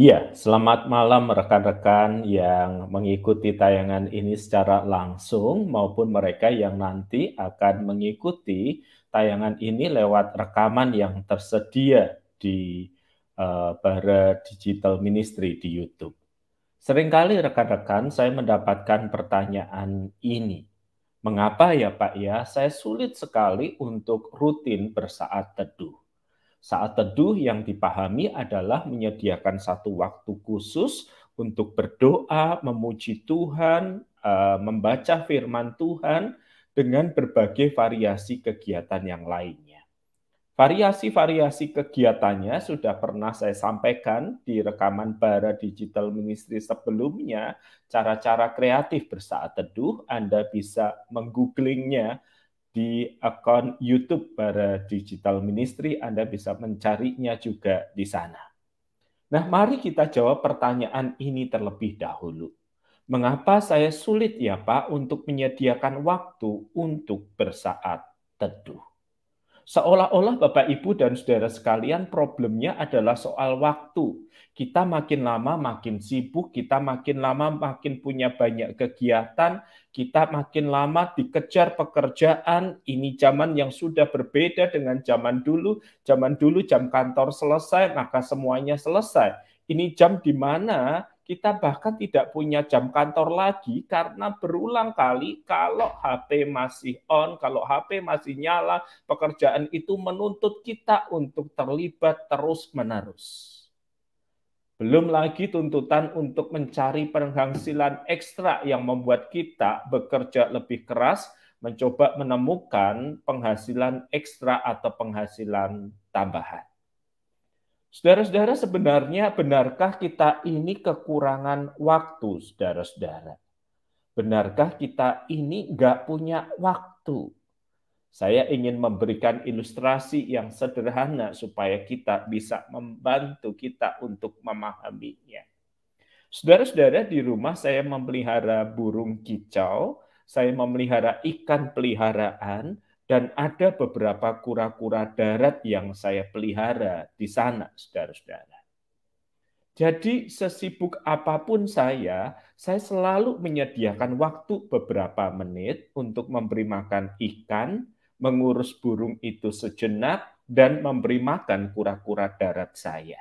Iya, selamat malam rekan-rekan yang mengikuti tayangan ini secara langsung maupun mereka yang nanti akan mengikuti tayangan ini lewat rekaman yang tersedia di uh, Bara Digital Ministry di YouTube. Seringkali rekan-rekan saya mendapatkan pertanyaan ini. Mengapa ya Pak ya, saya sulit sekali untuk rutin bersaat teduh. Saat teduh yang dipahami adalah menyediakan satu waktu khusus untuk berdoa, memuji Tuhan, eh, membaca firman Tuhan dengan berbagai variasi kegiatan yang lainnya. Variasi-variasi kegiatannya sudah pernah saya sampaikan di rekaman Bara Digital Ministry sebelumnya, cara-cara kreatif bersaat teduh, Anda bisa menggooglingnya di akun YouTube para Digital Ministry, Anda bisa mencarinya juga di sana. Nah, mari kita jawab pertanyaan ini terlebih dahulu. Mengapa saya sulit ya Pak untuk menyediakan waktu untuk bersaat teduh? Seolah-olah Bapak Ibu dan Saudara sekalian problemnya adalah soal waktu. Kita makin lama makin sibuk, kita makin lama makin punya banyak kegiatan, kita makin lama dikejar pekerjaan. Ini zaman yang sudah berbeda dengan zaman dulu. Zaman dulu jam kantor selesai, maka semuanya selesai. Ini jam di mana kita bahkan tidak punya jam kantor lagi karena berulang kali kalau HP masih on, kalau HP masih nyala, pekerjaan itu menuntut kita untuk terlibat terus-menerus. Belum lagi tuntutan untuk mencari penghasilan ekstra yang membuat kita bekerja lebih keras, mencoba menemukan penghasilan ekstra atau penghasilan tambahan. Saudara-saudara, sebenarnya benarkah kita ini kekurangan waktu, saudara-saudara? Benarkah kita ini nggak punya waktu? Saya ingin memberikan ilustrasi yang sederhana supaya kita bisa membantu kita untuk memahaminya. Saudara-saudara, di rumah saya memelihara burung kicau, saya memelihara ikan peliharaan, dan ada beberapa kura-kura darat yang saya pelihara di sana, saudara-saudara. Jadi sesibuk apa pun saya, saya selalu menyediakan waktu beberapa menit untuk memberi makan ikan, mengurus burung itu sejenak, dan memberi makan kura-kura darat saya.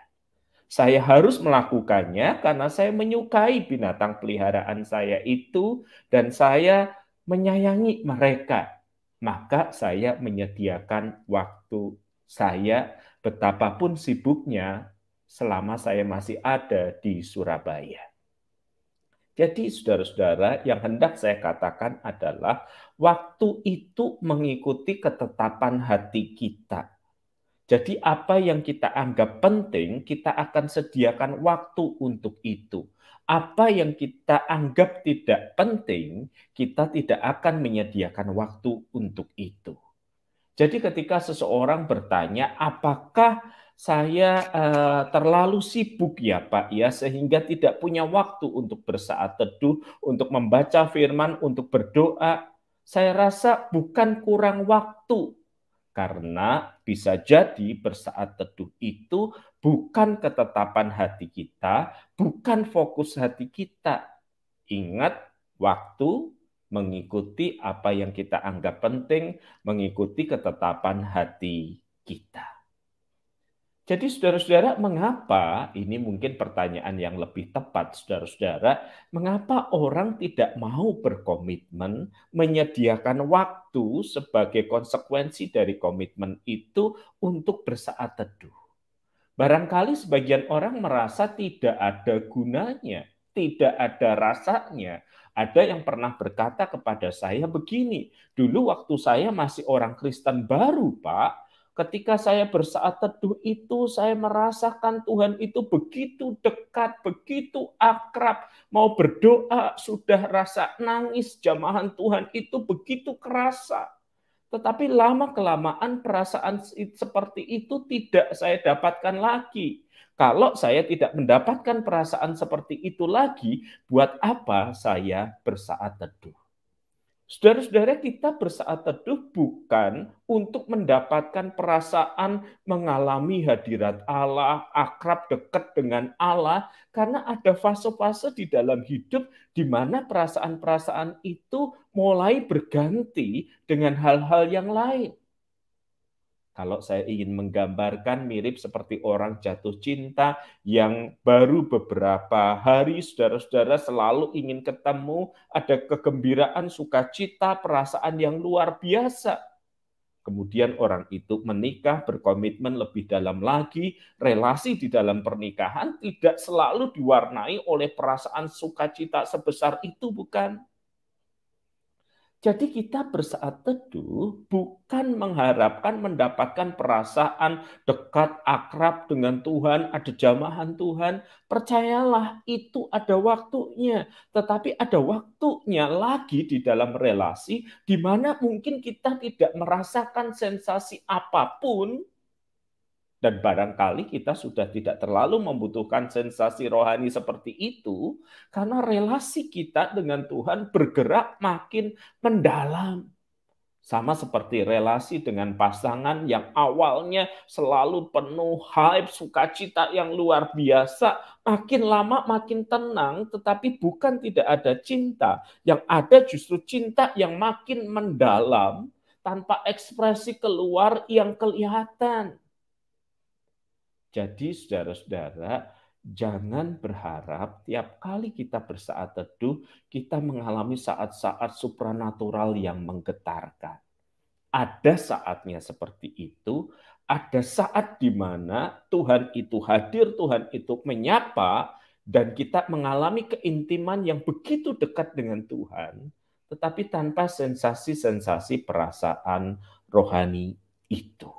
Saya harus melakukannya karena saya menyukai binatang peliharaan saya itu dan saya menyayangi mereka maka saya menyediakan waktu saya betapapun sibuknya selama saya masih ada di Surabaya. Jadi saudara-saudara yang hendak saya katakan adalah waktu itu mengikuti ketetapan hati kita. Jadi apa yang kita anggap penting, kita akan sediakan waktu untuk itu apa yang kita anggap tidak penting, kita tidak akan menyediakan waktu untuk itu. Jadi ketika seseorang bertanya, apakah saya uh, terlalu sibuk ya Pak ya sehingga tidak punya waktu untuk bersaat teduh, untuk membaca firman, untuk berdoa. Saya rasa bukan kurang waktu, karena bisa jadi bersaat teduh itu bukan ketetapan hati kita, bukan fokus hati kita. Ingat, waktu mengikuti apa yang kita anggap penting, mengikuti ketetapan hati kita. Jadi saudara-saudara, mengapa ini mungkin pertanyaan yang lebih tepat saudara-saudara, mengapa orang tidak mau berkomitmen menyediakan waktu sebagai konsekuensi dari komitmen itu untuk bersaat teduh? Barangkali sebagian orang merasa tidak ada gunanya, tidak ada rasanya. Ada yang pernah berkata kepada saya begini, dulu waktu saya masih orang Kristen baru, Pak, Ketika saya bersaat teduh itu, saya merasakan Tuhan itu begitu dekat, begitu akrab. Mau berdoa, sudah rasa nangis, jamahan Tuhan itu begitu kerasa. Tetapi lama-kelamaan perasaan seperti itu tidak saya dapatkan lagi. Kalau saya tidak mendapatkan perasaan seperti itu lagi, buat apa saya bersaat teduh? Saudara-saudara, kita bersaat teduh bukan untuk mendapatkan perasaan mengalami hadirat Allah, akrab dekat dengan Allah, karena ada fase-fase di dalam hidup di mana perasaan-perasaan itu mulai berganti dengan hal-hal yang lain. Kalau saya ingin menggambarkan mirip seperti orang jatuh cinta yang baru beberapa hari saudara-saudara selalu ingin ketemu, ada kegembiraan, sukacita, perasaan yang luar biasa. Kemudian orang itu menikah, berkomitmen lebih dalam lagi, relasi di dalam pernikahan tidak selalu diwarnai oleh perasaan sukacita sebesar itu, bukan? Jadi kita bersaat teduh bukan mengharapkan mendapatkan perasaan dekat, akrab dengan Tuhan, ada jamahan Tuhan. Percayalah itu ada waktunya. Tetapi ada waktunya lagi di dalam relasi di mana mungkin kita tidak merasakan sensasi apa pun dan barangkali kita sudah tidak terlalu membutuhkan sensasi rohani seperti itu, karena relasi kita dengan Tuhan bergerak makin mendalam. Sama seperti relasi dengan pasangan yang awalnya selalu penuh hype, sukacita yang luar biasa, makin lama makin tenang, tetapi bukan tidak ada cinta. Yang ada justru cinta yang makin mendalam, tanpa ekspresi keluar yang kelihatan. Jadi saudara-saudara, jangan berharap tiap kali kita bersaat teduh, kita mengalami saat-saat supranatural yang menggetarkan. Ada saatnya seperti itu, ada saat di mana Tuhan itu hadir, Tuhan itu menyapa, dan kita mengalami keintiman yang begitu dekat dengan Tuhan, tetapi tanpa sensasi-sensasi perasaan rohani itu.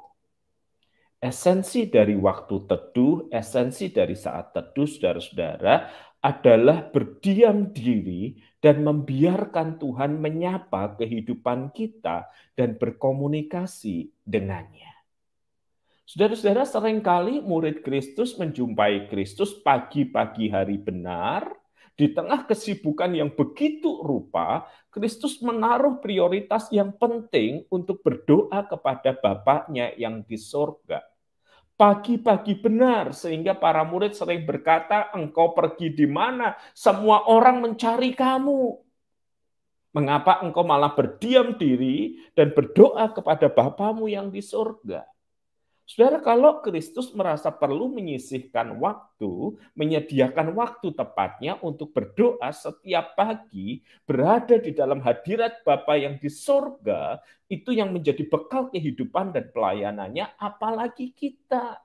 Esensi dari waktu teduh, esensi dari saat teduh, saudara-saudara, adalah berdiam diri dan membiarkan Tuhan menyapa kehidupan kita dan berkomunikasi dengannya. Saudara-saudara, sering kali murid Kristus menjumpai Kristus pagi-pagi hari benar, di tengah kesibukan yang begitu rupa, Kristus menaruh prioritas yang penting untuk berdoa kepada Bapaknya yang di sorga pagi-pagi benar sehingga para murid sering berkata engkau pergi di mana? Semua orang mencari kamu. Mengapa engkau malah berdiam diri dan berdoa kepada Bapamu yang di surga Saudara, kalau Kristus merasa perlu menyisihkan waktu, menyediakan waktu tepatnya untuk berdoa setiap pagi, berada di dalam hadirat Bapa yang di sorga, itu yang menjadi bekal kehidupan dan pelayanannya, apalagi kita.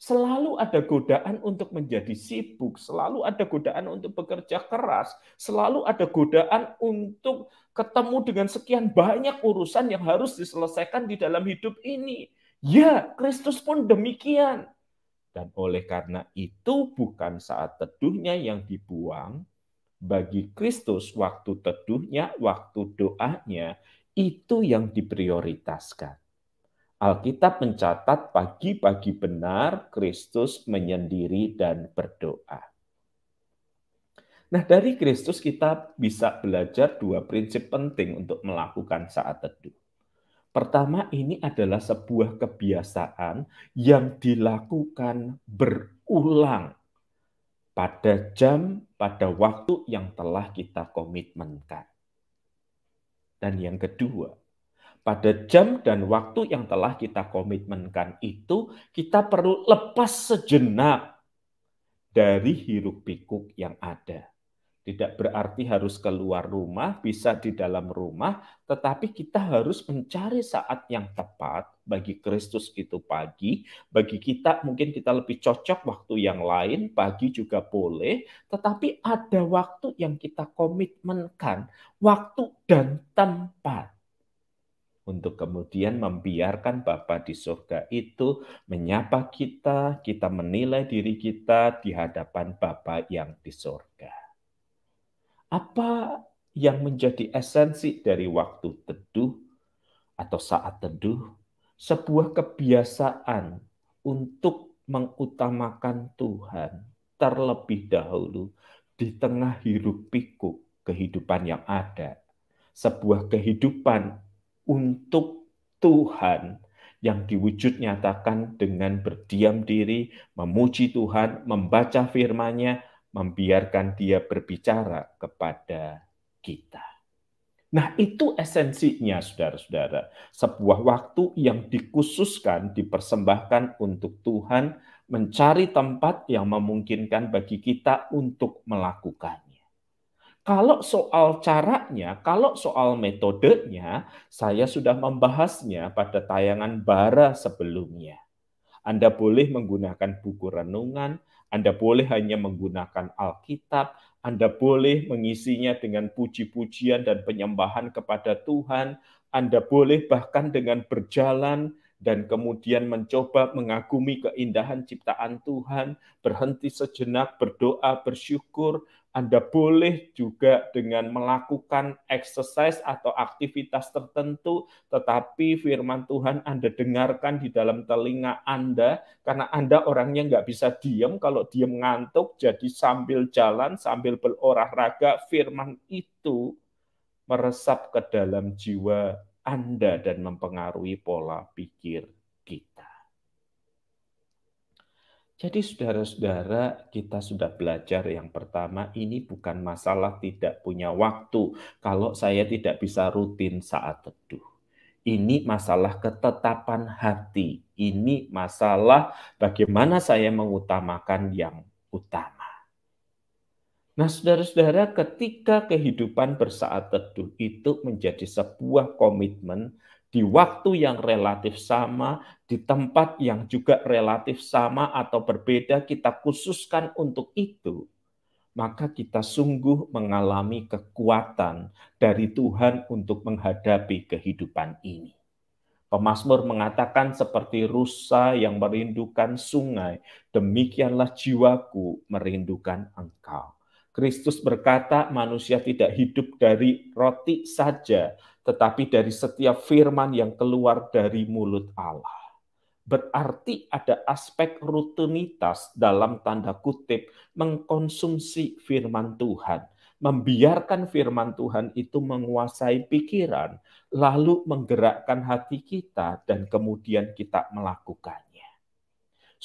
Selalu ada godaan untuk menjadi sibuk, selalu ada godaan untuk bekerja keras, selalu ada godaan untuk ketemu dengan sekian banyak urusan yang harus diselesaikan di dalam hidup ini Ya, Kristus pun demikian. Dan oleh karena itu bukan saat teduhnya yang dibuang, bagi Kristus waktu teduhnya, waktu doanya, itu yang diprioritaskan. Alkitab mencatat pagi-pagi benar Kristus menyendiri dan berdoa. Nah, dari Kristus kita bisa belajar dua prinsip penting untuk melakukan saat teduh. Pertama, ini adalah sebuah kebiasaan yang dilakukan berulang pada jam, pada waktu yang telah kita komitmenkan. Dan yang kedua, pada jam dan waktu yang telah kita komitmenkan itu, kita perlu lepas sejenak dari hiruk pikuk yang ada. Tidak berarti harus keluar rumah, bisa di dalam rumah, tetapi kita harus mencari saat yang tepat bagi Kristus itu pagi. Bagi kita mungkin kita lebih cocok waktu yang lain, pagi juga boleh, tetapi ada waktu yang kita komitmenkan, waktu dan tempat untuk kemudian membiarkan Bapa di surga itu menyapa kita, kita menilai diri kita di hadapan Bapa yang di surga. Apa yang menjadi esensi dari waktu teduh atau saat teduh? Sebuah kebiasaan untuk mengutamakan Tuhan terlebih dahulu di tengah hiruk pikuk kehidupan yang ada. sebuah kehidupan untuk Tuhan yang diwujud nyatakan dengan berdiam diri, memuji Tuhan, membaca firman-Nya, membiarkan Dia berbicara kepada kita. Nah, itu esensinya, saudara-saudara. Sebuah waktu yang dikhususkan, dipersembahkan untuk Tuhan, mencari tempat yang memungkinkan bagi kita untuk melakukannya. Kalau soal caranya, kalau soal metodenya, saya sudah membahasnya pada tayangan bara sebelumnya. Anda boleh menggunakan buku renungan, Anda boleh hanya menggunakan Alkitab, Anda boleh mengisinya dengan puji-pujian dan penyembahan kepada Tuhan, Anda boleh bahkan dengan berjalan dan kemudian mencoba mengagumi keindahan ciptaan Tuhan, berhenti sejenak, berdoa, bersyukur, anda boleh juga dengan melakukan exercise atau aktivitas tertentu, tetapi firman Tuhan Anda dengarkan di dalam telinga Anda, karena Anda orangnya nggak bisa diam, kalau diam ngantuk, jadi sambil jalan, sambil berolahraga, firman itu meresap ke dalam jiwa Anda dan mempengaruhi pola pikir kita. Jadi saudara-saudara, kita sudah belajar yang pertama, ini bukan masalah tidak punya waktu. Kalau saya tidak bisa rutin saat teduh. Ini masalah ketetapan hati. Ini masalah bagaimana saya mengutamakan yang utama. Nah, saudara-saudara, ketika kehidupan bersaat teduh itu menjadi sebuah komitmen di waktu yang relatif sama, di tempat yang juga relatif sama atau berbeda, kita khususkan untuk itu, maka kita sungguh mengalami kekuatan dari Tuhan untuk menghadapi kehidupan ini. Pemasmur mengatakan seperti rusa yang merindukan sungai, demikianlah jiwaku merindukan engkau. Kristus berkata manusia tidak hidup dari roti saja, tetapi dari setiap firman yang keluar dari mulut Allah. Berarti ada aspek rutinitas dalam tanda kutip mengkonsumsi firman Tuhan, membiarkan firman Tuhan itu menguasai pikiran, lalu menggerakkan hati kita, dan kemudian kita melakukannya.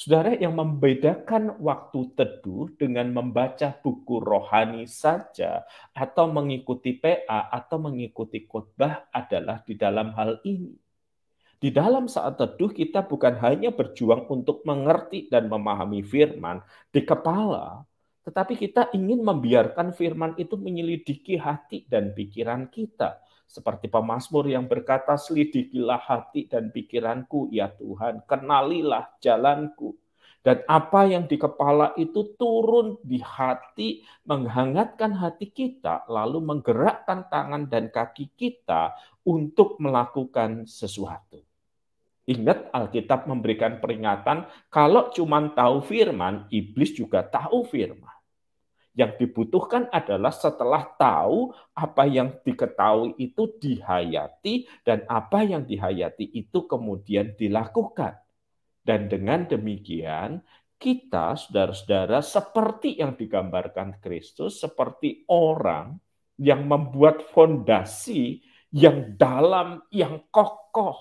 Saudara yang membedakan waktu teduh dengan membaca buku rohani saja atau mengikuti PA atau mengikuti khotbah adalah di dalam hal ini. Di dalam saat teduh kita bukan hanya berjuang untuk mengerti dan memahami firman di kepala, tetapi kita ingin membiarkan firman itu menyelidiki hati dan pikiran kita seperti pemazmur yang berkata, selidikilah hati dan pikiranku, ya Tuhan, kenalilah jalanku. Dan apa yang di kepala itu turun di hati, menghangatkan hati kita, lalu menggerakkan tangan dan kaki kita untuk melakukan sesuatu. Ingat Alkitab memberikan peringatan, kalau cuma tahu firman, iblis juga tahu firman. Yang dibutuhkan adalah setelah tahu apa yang diketahui itu dihayati dan apa yang dihayati itu kemudian dilakukan. Dan dengan demikian kita saudara-saudara seperti yang digambarkan Kristus seperti orang yang membuat fondasi yang dalam, yang kokoh.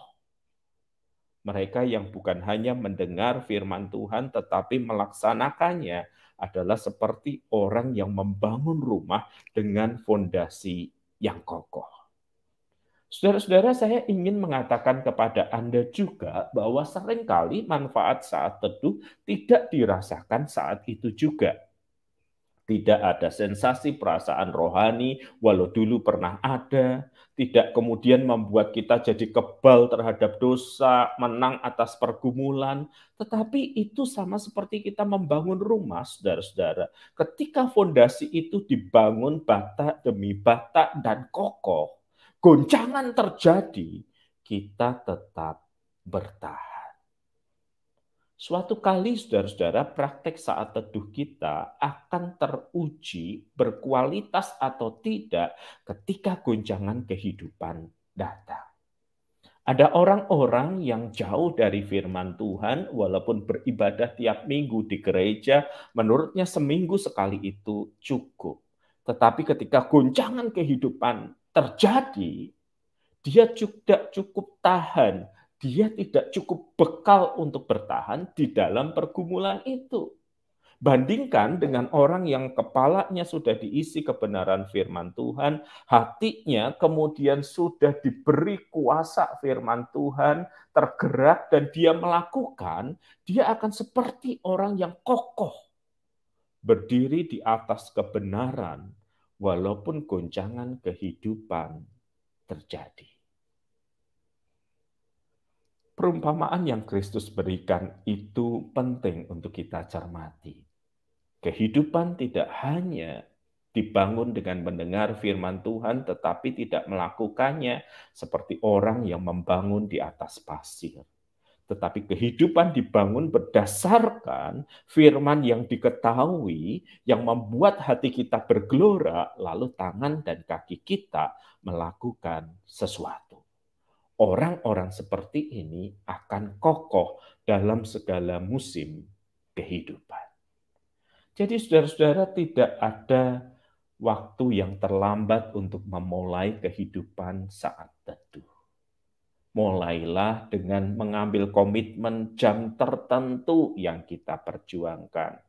Mereka yang bukan hanya mendengar firman Tuhan tetapi melaksanakannya adalah seperti orang yang membangun rumah dengan fondasi yang kokoh. Saudara-saudara, saya ingin mengatakan kepada Anda juga bahwa sering kali manfaat saat teduh tidak dirasakan saat itu juga. Tidak ada sensasi perasaan rohani, walau dulu pernah ada. Tidak kemudian membuat kita jadi kebal terhadap dosa, menang atas pergumulan. Tetapi itu sama seperti kita membangun rumah, saudara-saudara. Ketika fondasi itu dibangun bata demi bata dan kokoh, goncangan terjadi, kita tetap bertahan. Suatu kali, saudara-saudara, praktek saat teduh kita akan teruji berkualitas atau tidak ketika goncangan kehidupan datang. Ada orang-orang yang jauh dari firman Tuhan, walaupun beribadah tiap minggu di gereja, menurutnya seminggu sekali itu cukup. Tetapi ketika goncangan kehidupan terjadi, dia tidak cukup tahan, dia tidak cukup bekal untuk bertahan di dalam pergumulan itu. Bandingkan dengan orang yang kepalanya sudah diisi kebenaran firman Tuhan, hatinya kemudian sudah diberi kuasa firman Tuhan, tergerak dan dia melakukan, dia akan seperti orang yang kokoh. Berdiri di atas kebenaran walaupun goncangan kehidupan terjadi. Perumpamaan yang Kristus berikan itu penting untuk kita cermati Kehidupan tidak hanya dibangun dengan mendengar firman Tuhan tetapi tidak melakukannya seperti orang yang membangun di atas pasir. Tetapi kehidupan dibangun berdasarkan firman yang diketahui, yang membuat hati kita bergelora, lalu tangan dan kaki kita melakukan sesuatu. Orang-orang seperti ini akan kokoh dalam segala musim kehidupan. Jadi saudara-saudara tidak ada waktu yang terlambat untuk memulai kehidupan saat teduh. Mulailah dengan mengambil komitmen jam tertentu yang kita perjuangkan,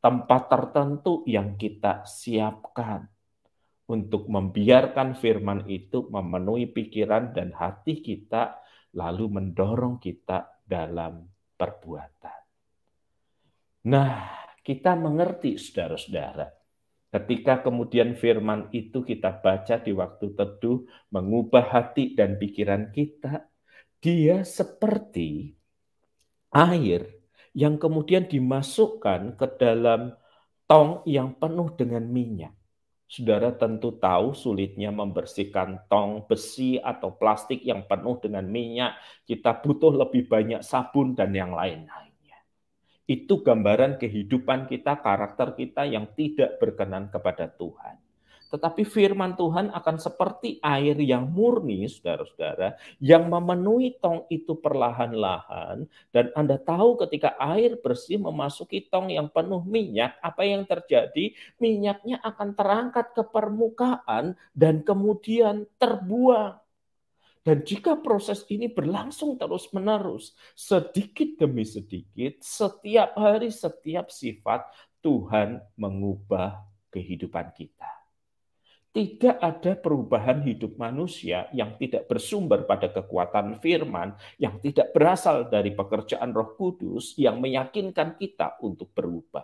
tempat tertentu yang kita siapkan untuk membiarkan firman itu memenuhi pikiran dan hati kita, lalu mendorong kita dalam perbuatan. Nah, kita mengerti saudara-saudara. Ketika kemudian firman itu kita baca di waktu teduh, mengubah hati dan pikiran kita, dia seperti air yang kemudian dimasukkan ke dalam tong yang penuh dengan minyak. Saudara tentu tahu sulitnya membersihkan tong besi atau plastik yang penuh dengan minyak. Kita butuh lebih banyak sabun dan yang lain-lain. Itu gambaran kehidupan kita, karakter kita yang tidak berkenan kepada Tuhan. Tetapi firman Tuhan akan seperti air yang murni, saudara-saudara, yang memenuhi tong itu perlahan-lahan. Dan Anda tahu ketika air bersih memasuki tong yang penuh minyak, apa yang terjadi? Minyaknya akan terangkat ke permukaan dan kemudian terbuang. Dan jika proses ini berlangsung terus-menerus, sedikit demi sedikit, setiap hari, setiap sifat, Tuhan mengubah kehidupan kita. Tidak ada perubahan hidup manusia yang tidak bersumber pada kekuatan firman, yang tidak berasal dari pekerjaan Roh Kudus, yang meyakinkan kita untuk berubah.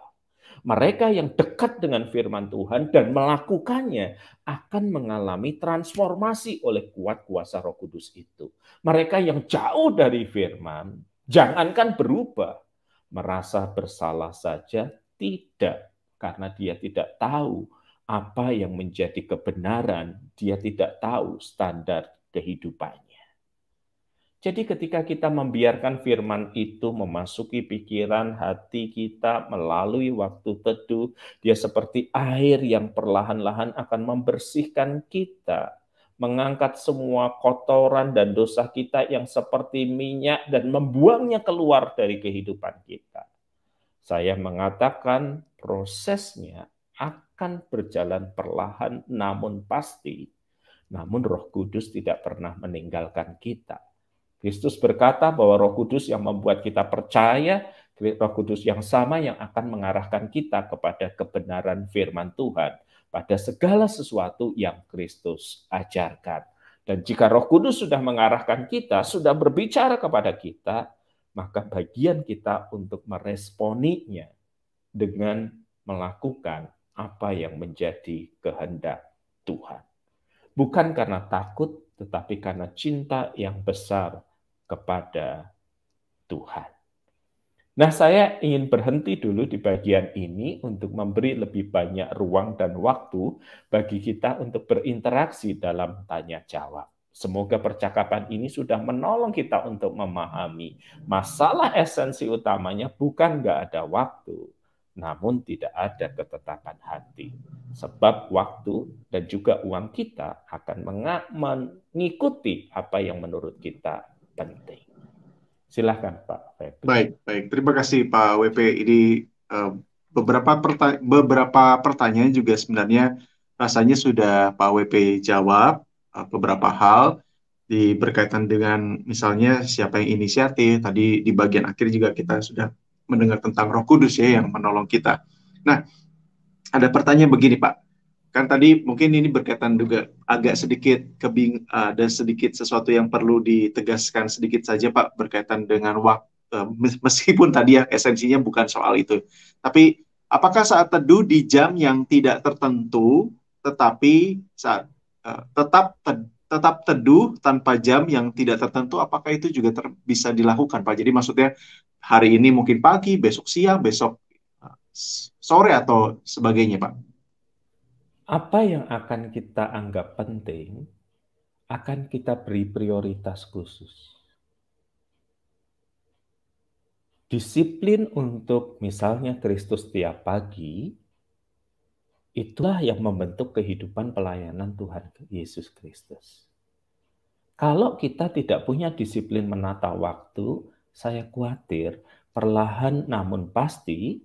Mereka yang dekat dengan firman Tuhan dan melakukannya akan mengalami transformasi oleh kuat kuasa Roh Kudus itu. Mereka yang jauh dari firman, jangankan berubah, merasa bersalah saja tidak karena dia tidak tahu apa yang menjadi kebenaran, dia tidak tahu standar kehidupannya. Jadi ketika kita membiarkan firman itu memasuki pikiran hati kita melalui waktu teduh, dia seperti air yang perlahan-lahan akan membersihkan kita, mengangkat semua kotoran dan dosa kita yang seperti minyak dan membuangnya keluar dari kehidupan kita. Saya mengatakan prosesnya akan berjalan perlahan namun pasti. Namun Roh Kudus tidak pernah meninggalkan kita Kristus berkata bahwa Roh Kudus yang membuat kita percaya, Roh Kudus yang sama yang akan mengarahkan kita kepada kebenaran firman Tuhan pada segala sesuatu yang Kristus ajarkan. Dan jika Roh Kudus sudah mengarahkan kita, sudah berbicara kepada kita, maka bagian kita untuk meresponinya dengan melakukan apa yang menjadi kehendak Tuhan. Bukan karena takut, tetapi karena cinta yang besar kepada Tuhan. Nah, saya ingin berhenti dulu di bagian ini untuk memberi lebih banyak ruang dan waktu bagi kita untuk berinteraksi dalam tanya jawab. Semoga percakapan ini sudah menolong kita untuk memahami masalah esensi utamanya bukan nggak ada waktu, namun tidak ada ketetapan hati. Sebab waktu dan juga uang kita akan mengikuti apa yang menurut kita penting. Silahkan Pak WP. Baik, baik. Terima kasih Pak WP. Ini uh, beberapa perta beberapa pertanyaan juga sebenarnya rasanya sudah Pak WP jawab uh, beberapa hal di berkaitan dengan misalnya siapa yang inisiatif. Tadi di bagian akhir juga kita sudah mendengar tentang Roh Kudus ya yang menolong kita. Nah, ada pertanyaan begini Pak. Kan tadi mungkin ini berkaitan juga agak sedikit kebing ada sedikit sesuatu yang perlu ditegaskan sedikit saja Pak berkaitan dengan waktu eh, meskipun tadi ya esensinya bukan soal itu. Tapi apakah saat teduh di jam yang tidak tertentu tetapi saat uh, tetap tetap teduh tanpa jam yang tidak tertentu, apakah itu juga ter, bisa dilakukan, Pak? Jadi maksudnya hari ini mungkin pagi, besok siang, besok uh, sore atau sebagainya, Pak? Apa yang akan kita anggap penting akan kita beri prioritas khusus. Disiplin untuk misalnya Kristus tiap pagi, Itulah yang membentuk kehidupan pelayanan Tuhan Yesus Kristus. Kalau kita tidak punya disiplin menata waktu, saya khawatir perlahan namun pasti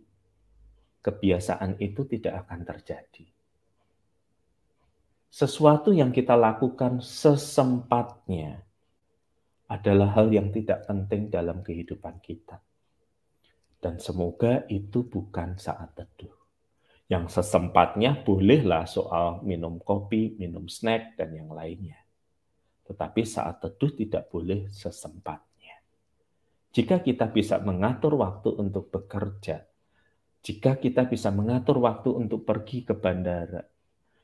kebiasaan itu tidak akan terjadi. Sesuatu yang kita lakukan sesempatnya adalah hal yang tidak penting dalam kehidupan kita. Dan semoga itu bukan saat teduh. Yang sesempatnya bolehlah soal minum kopi, minum snack, dan yang lainnya. Tetapi saat teduh tidak boleh sesempatnya. Jika kita bisa mengatur waktu untuk bekerja, jika kita bisa mengatur waktu untuk pergi ke bandara,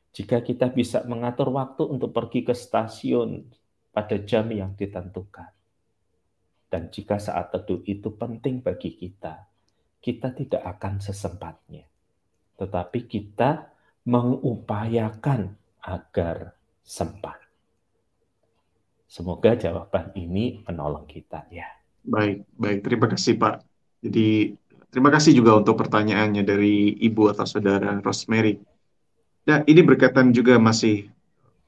jika kita bisa mengatur waktu untuk pergi ke stasiun pada jam yang ditentukan, dan jika saat teduh itu penting bagi kita, kita tidak akan sesempatnya tetapi kita mengupayakan agar sempat. Semoga jawaban ini menolong kita ya. Baik, baik. Terima kasih Pak. Jadi terima kasih juga untuk pertanyaannya dari Ibu atau Saudara Rosemary. Nah, ini berkaitan juga masih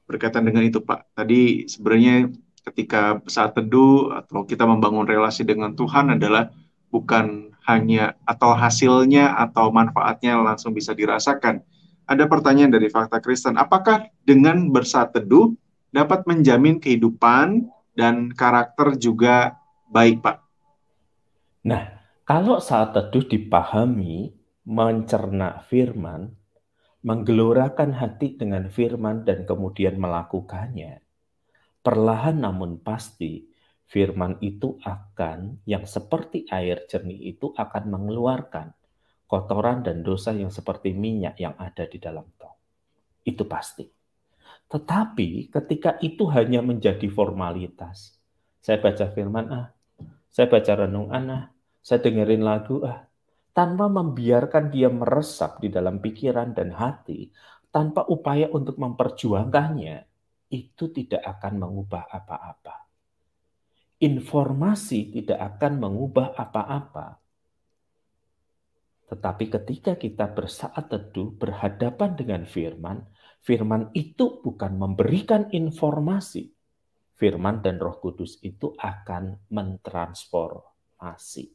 berkaitan dengan itu Pak. Tadi sebenarnya ketika saat teduh atau kita membangun relasi dengan Tuhan adalah bukan hanya atau hasilnya atau manfaatnya langsung bisa dirasakan. Ada pertanyaan dari Fakta Kristen, apakah dengan bersaat teduh dapat menjamin kehidupan dan karakter juga baik, Pak? Nah, kalau saat teduh dipahami, mencerna firman, menggelorakan hati dengan firman dan kemudian melakukannya, perlahan namun pasti firman itu akan yang seperti air jernih itu akan mengeluarkan kotoran dan dosa yang seperti minyak yang ada di dalam tong. Itu pasti. Tetapi ketika itu hanya menjadi formalitas, saya baca firman ah, saya baca renungan ah, saya dengerin lagu ah, tanpa membiarkan dia meresap di dalam pikiran dan hati, tanpa upaya untuk memperjuangkannya, itu tidak akan mengubah apa-apa informasi tidak akan mengubah apa-apa. Tetapi ketika kita bersaat teduh berhadapan dengan firman, firman itu bukan memberikan informasi. Firman dan Roh Kudus itu akan mentransformasi.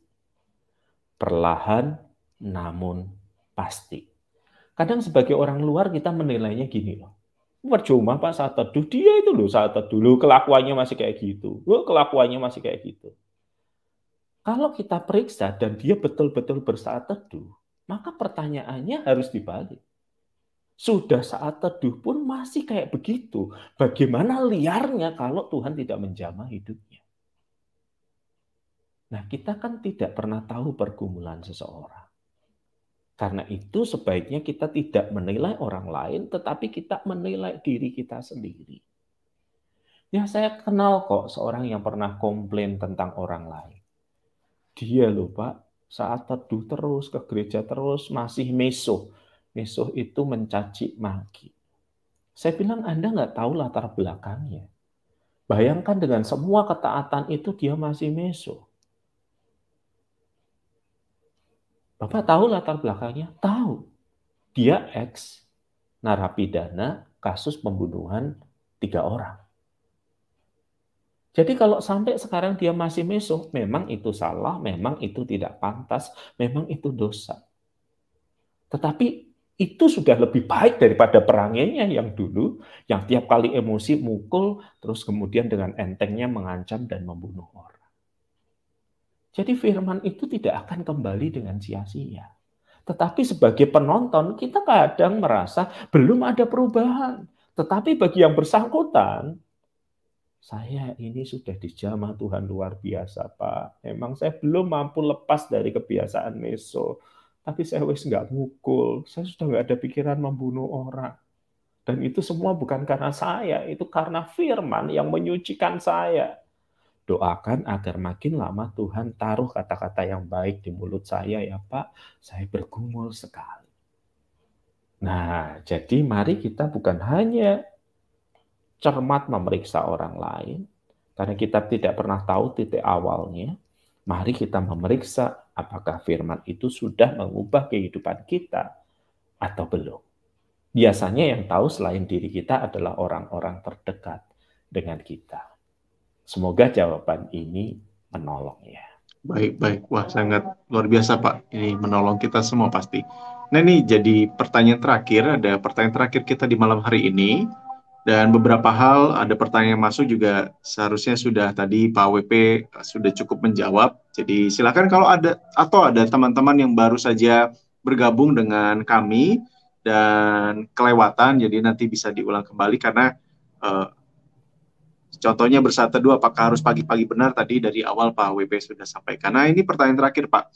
Perlahan namun pasti. Kadang sebagai orang luar kita menilainya gini loh percuma Pak saat teduh. Dia itu loh saat teduh. Loh kelakuannya masih kayak gitu. Loh kelakuannya masih kayak gitu. Kalau kita periksa dan dia betul-betul bersaat teduh maka pertanyaannya harus dibalik. Sudah saat teduh pun masih kayak begitu. Bagaimana liarnya kalau Tuhan tidak menjamah hidupnya? Nah kita kan tidak pernah tahu pergumulan seseorang karena itu sebaiknya kita tidak menilai orang lain, tetapi kita menilai diri kita sendiri. Ya saya kenal kok seorang yang pernah komplain tentang orang lain. Dia loh Pak, saat teduh terus, ke gereja terus, masih meso. Meso itu mencaci maki. Saya bilang Anda nggak tahu latar belakangnya. Bayangkan dengan semua ketaatan itu dia masih meso. Bapak tahu latar belakangnya? Tahu. Dia ex narapidana kasus pembunuhan tiga orang. Jadi kalau sampai sekarang dia masih meso, memang itu salah, memang itu tidak pantas, memang itu dosa. Tetapi itu sudah lebih baik daripada peranginya yang dulu, yang tiap kali emosi mukul, terus kemudian dengan entengnya mengancam dan membunuh orang. Jadi firman itu tidak akan kembali dengan sia-sia. Tetapi sebagai penonton, kita kadang merasa belum ada perubahan. Tetapi bagi yang bersangkutan, saya ini sudah dijamah Tuhan luar biasa, Pak. Emang saya belum mampu lepas dari kebiasaan meso tapi saya wis nggak mukul, saya sudah nggak ada pikiran membunuh orang. Dan itu semua bukan karena saya, itu karena firman yang menyucikan saya. Doakan agar makin lama Tuhan taruh kata-kata yang baik di mulut saya ya Pak, saya bergumul sekali. Nah, jadi mari kita bukan hanya cermat memeriksa orang lain, karena kita tidak pernah tahu titik awalnya, Mari kita memeriksa apakah firman itu sudah mengubah kehidupan kita atau belum. Biasanya yang tahu selain diri kita adalah orang-orang terdekat dengan kita. Semoga jawaban ini menolong ya. Baik, baik. Wah, sangat luar biasa Pak. Ini menolong kita semua pasti. Nah ini jadi pertanyaan terakhir, ada pertanyaan terakhir kita di malam hari ini dan beberapa hal ada pertanyaan yang masuk juga seharusnya sudah tadi Pak WP sudah cukup menjawab. Jadi silakan kalau ada atau ada teman-teman yang baru saja bergabung dengan kami dan kelewatan jadi nanti bisa diulang kembali karena uh, contohnya bersatu teduh apakah harus pagi-pagi benar tadi dari awal Pak WP sudah sampaikan. Nah ini pertanyaan terakhir Pak.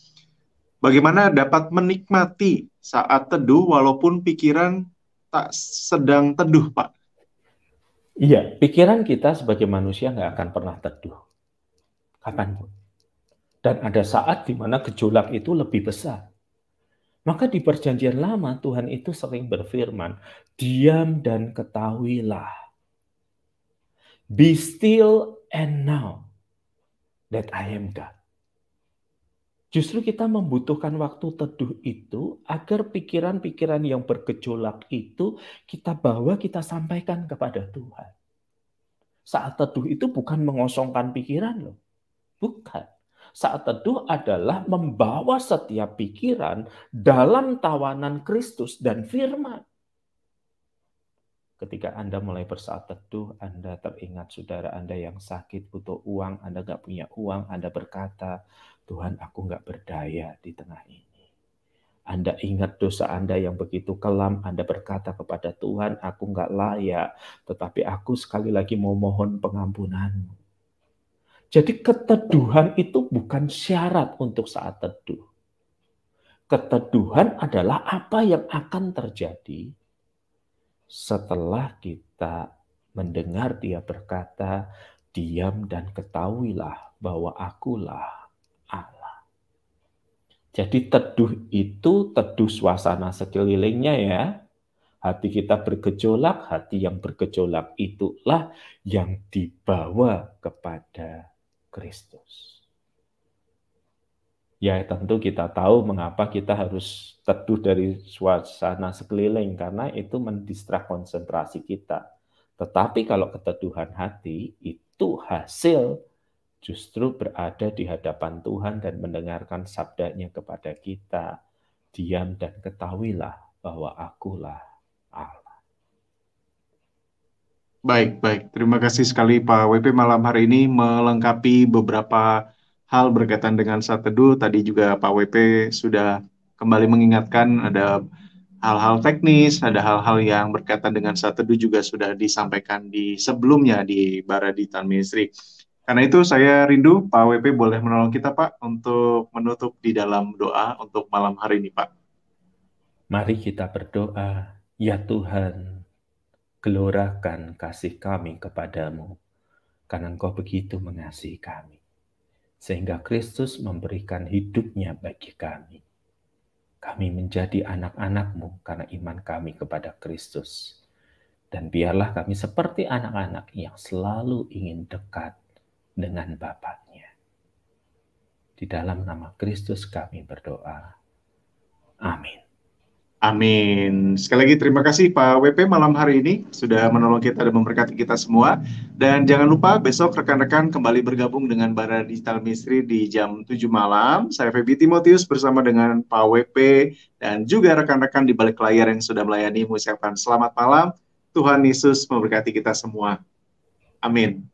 Bagaimana dapat menikmati saat teduh walaupun pikiran tak sedang teduh Pak? Iya, pikiran kita sebagai manusia nggak akan pernah teduh. Kapan pun. Dan ada saat di mana gejolak itu lebih besar. Maka di perjanjian lama Tuhan itu sering berfirman, diam dan ketahuilah. Be still and know that I am God. Justru kita membutuhkan waktu teduh itu agar pikiran-pikiran yang bergejolak itu kita bawa, kita sampaikan kepada Tuhan. Saat teduh itu bukan mengosongkan pikiran loh. Bukan. Saat teduh adalah membawa setiap pikiran dalam tawanan Kristus dan firman. Ketika Anda mulai bersaat teduh, Anda teringat saudara Anda yang sakit, butuh uang, Anda nggak punya uang, Anda berkata, Tuhan aku nggak berdaya di tengah ini. Anda ingat dosa Anda yang begitu kelam, Anda berkata kepada Tuhan, aku nggak layak, tetapi aku sekali lagi mau mohon pengampunanmu. Jadi keteduhan itu bukan syarat untuk saat teduh. Keteduhan adalah apa yang akan terjadi setelah kita mendengar dia berkata, diam dan ketahuilah bahwa akulah jadi teduh itu teduh suasana sekelilingnya ya. Hati kita bergejolak, hati yang bergejolak itulah yang dibawa kepada Kristus. Ya tentu kita tahu mengapa kita harus teduh dari suasana sekeliling karena itu mendistrak konsentrasi kita. Tetapi kalau keteduhan hati itu hasil justru berada di hadapan Tuhan dan mendengarkan sabdanya kepada kita. Diam dan ketahuilah bahwa akulah Allah. Baik, baik. Terima kasih sekali Pak WP malam hari ini melengkapi beberapa hal berkaitan dengan saat teduh. Tadi juga Pak WP sudah kembali mengingatkan ada hal-hal teknis, ada hal-hal yang berkaitan dengan saat teduh juga sudah disampaikan di sebelumnya di Baraditan Ministry. Karena itu saya rindu Pak WP boleh menolong kita Pak untuk menutup di dalam doa untuk malam hari ini Pak. Mari kita berdoa, ya Tuhan, gelorakan kasih kami kepadamu, karena Engkau begitu mengasihi kami. Sehingga Kristus memberikan hidupnya bagi kami. Kami menjadi anak-anakmu karena iman kami kepada Kristus. Dan biarlah kami seperti anak-anak yang selalu ingin dekat dengan Bapaknya. Di dalam nama Kristus kami berdoa. Amin. Amin. Sekali lagi terima kasih Pak WP malam hari ini sudah menolong kita dan memberkati kita semua. Dan jangan lupa besok rekan-rekan kembali bergabung dengan Bara Digital Mistri di jam 7 malam. Saya Febi Timotius bersama dengan Pak WP dan juga rekan-rekan di balik layar yang sudah melayani mengucapkan selamat malam. Tuhan Yesus memberkati kita semua. Amin.